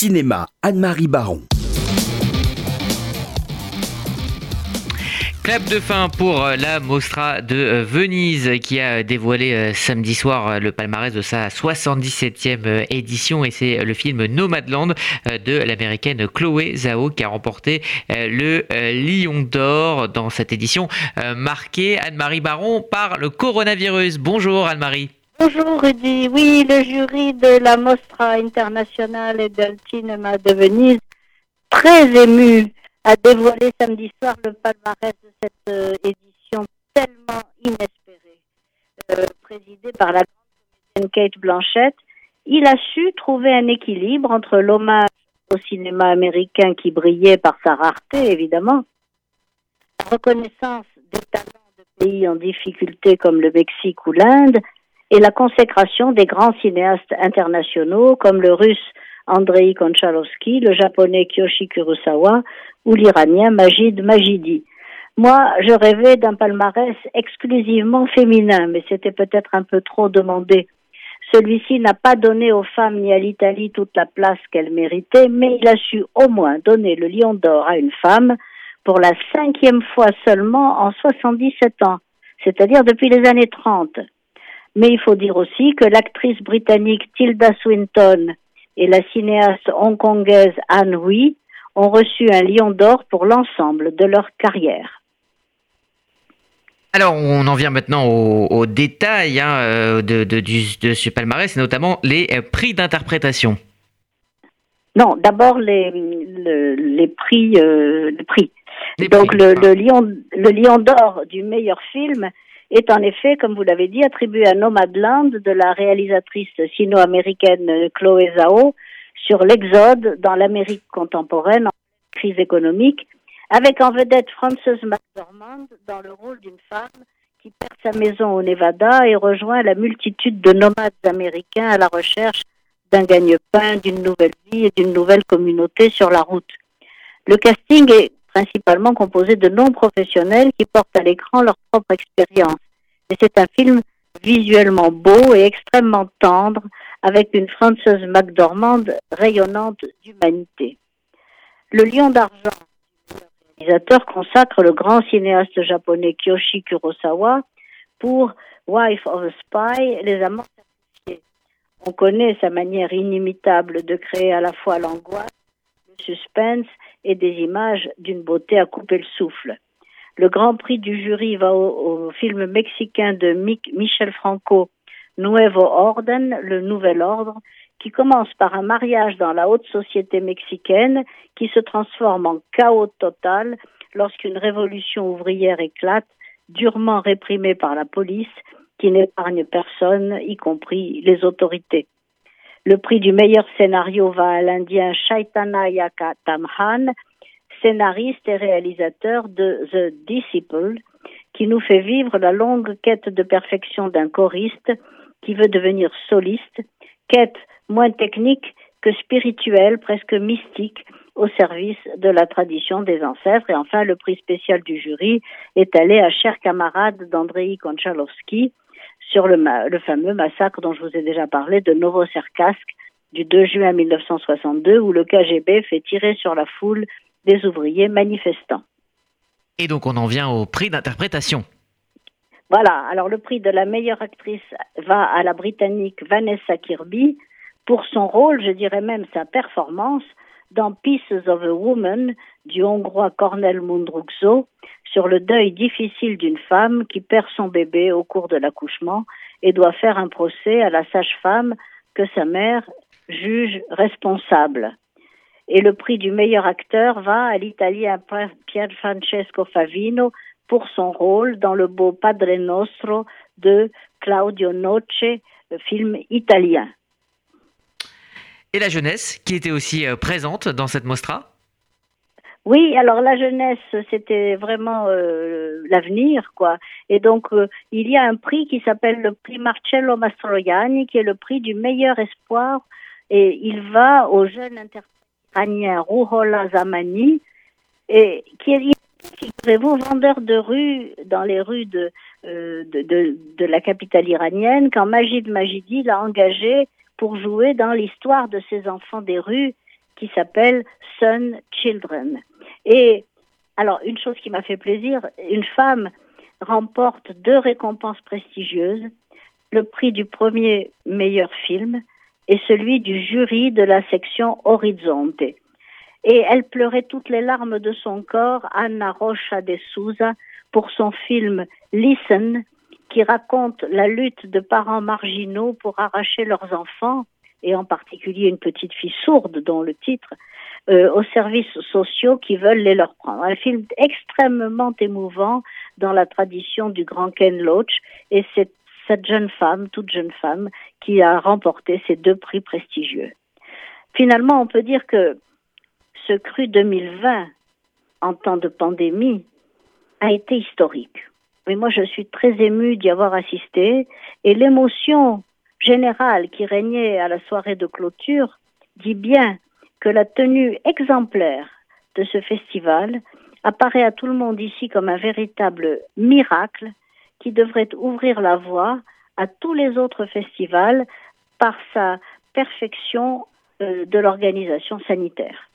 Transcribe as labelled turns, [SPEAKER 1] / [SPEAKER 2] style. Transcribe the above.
[SPEAKER 1] Cinéma, Anne-Marie Baron.
[SPEAKER 2] Clap de fin pour euh, la Mostra de euh, Venise qui a dévoilé euh, samedi soir le palmarès de sa 77e édition et c'est le film Nomadland de l'américaine Chloé Zhao qui a remporté le Lion d'Or dans cette édition marquée Anne-Marie Baron par le coronavirus. Bonjour Anne-Marie.
[SPEAKER 3] Bonjour Rudy. Oui, le jury de la Mostra internationale et del cinéma de Venise, très ému a dévoilé samedi soir le palmarès de cette euh, édition tellement inespérée, euh, présidée par la grande Kate Blanchett. Il a su trouver un équilibre entre l'hommage au cinéma américain qui brillait par sa rareté, évidemment, la reconnaissance des talents de pays en difficulté comme le Mexique ou l'Inde, et la consécration des grands cinéastes internationaux comme le russe Andrei Konchalovsky, le japonais Kyoshi Kurosawa ou l'Iranien Majid Majidi. Moi, je rêvais d'un palmarès exclusivement féminin, mais c'était peut-être un peu trop demandé. Celui-ci n'a pas donné aux femmes ni à l'Italie toute la place qu'elle méritait, mais il a su au moins donner le lion d'or à une femme pour la cinquième fois seulement en 77 ans, c'est-à-dire depuis les années 30. Mais il faut dire aussi que l'actrice britannique Tilda Swinton et la cinéaste hongkongaise Anne Hui ont reçu un lion d'or pour l'ensemble de leur carrière.
[SPEAKER 2] Alors, on en vient maintenant aux, détails hein, euh, de, de, ce palmarès, et notamment les euh, prix d'interprétation.
[SPEAKER 3] Non, d'abord les, les prix. Euh, prix. Donc, le, le, lion, le lion d'or du meilleur film est en effet, comme vous l'avez dit, attribué à Nomadland de la réalisatrice sino-américaine Chloé Zhao sur l'exode dans l'Amérique contemporaine en crise économique, avec en vedette Frances McDormand dans le rôle d'une femme qui perd sa maison au Nevada et rejoint la multitude de nomades américains à la recherche d'un gagne-pain, d'une nouvelle vie et d'une nouvelle communauté sur la route. Le casting est principalement composé de non-professionnels qui portent à l'écran leur propre expérience. C'est un film visuellement beau et extrêmement tendre, avec une Frances McDormand rayonnante d'humanité. Le Lion d'argent le réalisateur consacre le grand cinéaste japonais Kyoshi Kurosawa pour Wife of a Spy, Les Amants. On connaît sa manière inimitable de créer à la fois l'angoisse, suspense et des images d'une beauté à couper le souffle. Le grand prix du jury va au, film mexicain de Michel Franco, Nuevo Orden, le nouvel ordre, qui commence par un mariage dans la haute société mexicaine qui se transforme en chaos total lorsqu'une révolution ouvrière éclate, durement réprimée par la police, qui n'épargne personne, y compris les autorités. Le prix du meilleur scénario va à l'Indien Chaitanya Tamhan, scénariste et réalisateur de The Disciple, qui nous fait vivre la longue quête de perfection d'un choriste qui veut devenir soliste, quête moins technique que spirituelle, presque mystique, au service de la tradition des ancêtres. Et enfin, le prix spécial du jury est allé à cher camarade d'Andrei Konchalovsky, sur le, le, fameux massacre dont je vous ai déjà parlé de Novosirkatsk du 2 juin 1962 où le KGB fait tirer sur la foule des ouvriers manifestants.
[SPEAKER 2] Et donc on en vient au prix d'interprétation.
[SPEAKER 3] Voilà, alors le prix de la meilleure actrice va à la Britannique Vanessa Kirby pour son rôle, je dirais même sa performance, dans Pieces of a Woman du Hongrois Cornel Mundruxo sur le deuil difficile d'une femme qui perd son bébé au cours de l'accouchement et doit faire un procès à la sage-femme que sa mère juge responsable. Et le prix du meilleur acteur va à l'Italien Pier Francesco Favino pour son rôle dans le beau Padre Nostro de Claudio Noce, film italien.
[SPEAKER 2] Et la jeunesse, qui était aussi euh, présente dans cette mostra
[SPEAKER 3] oui, alors la jeunesse, c'était vraiment euh, l'avenir, quoi. Et donc, euh, il y a un prix qui s'appelle le prix Marcello Mastroianni, qui est le prix du meilleur espoir, et il va au jeune interprète iranien Rouhola Zamani, et qui est, figurez-vous, vendeur de rue dans les rues de, de, de, de, la capitale iranienne, quand Majid Majidi l'a engagé pour jouer dans l'histoire de ces enfants des rues qui s'appelle Sun Children. Et alors, une chose qui m'a fait plaisir, une femme remporte deux récompenses prestigieuses, le prix du premier meilleur film et celui du jury de la section Horizonte. Et elle pleurait toutes les larmes de son corps, Anna Rocha de Souza, pour son film Listen, qui raconte la lutte de parents marginaux pour arracher leurs enfants, et en particulier une petite fille sourde dont le titre, euh, aux services sociaux qui veulent les leur prendre. Un film extrêmement émouvant dans la tradition du grand Ken Loach, et c'est cette jeune femme, toute jeune femme, qui a remporté ces deux prix prestigieux. Finalement, on peut dire que ce cru 2020, en temps de pandémie, a été historique. Mais moi, je suis très émue d'y avoir assisté et l'émotion générale qui régnait à la soirée de clôture dit bien que la tenue exemplaire de ce festival apparaît à tout le monde ici comme un véritable miracle qui devrait ouvrir la voie à tous les autres festivals par sa perfection euh, de l'organisation sanitaire.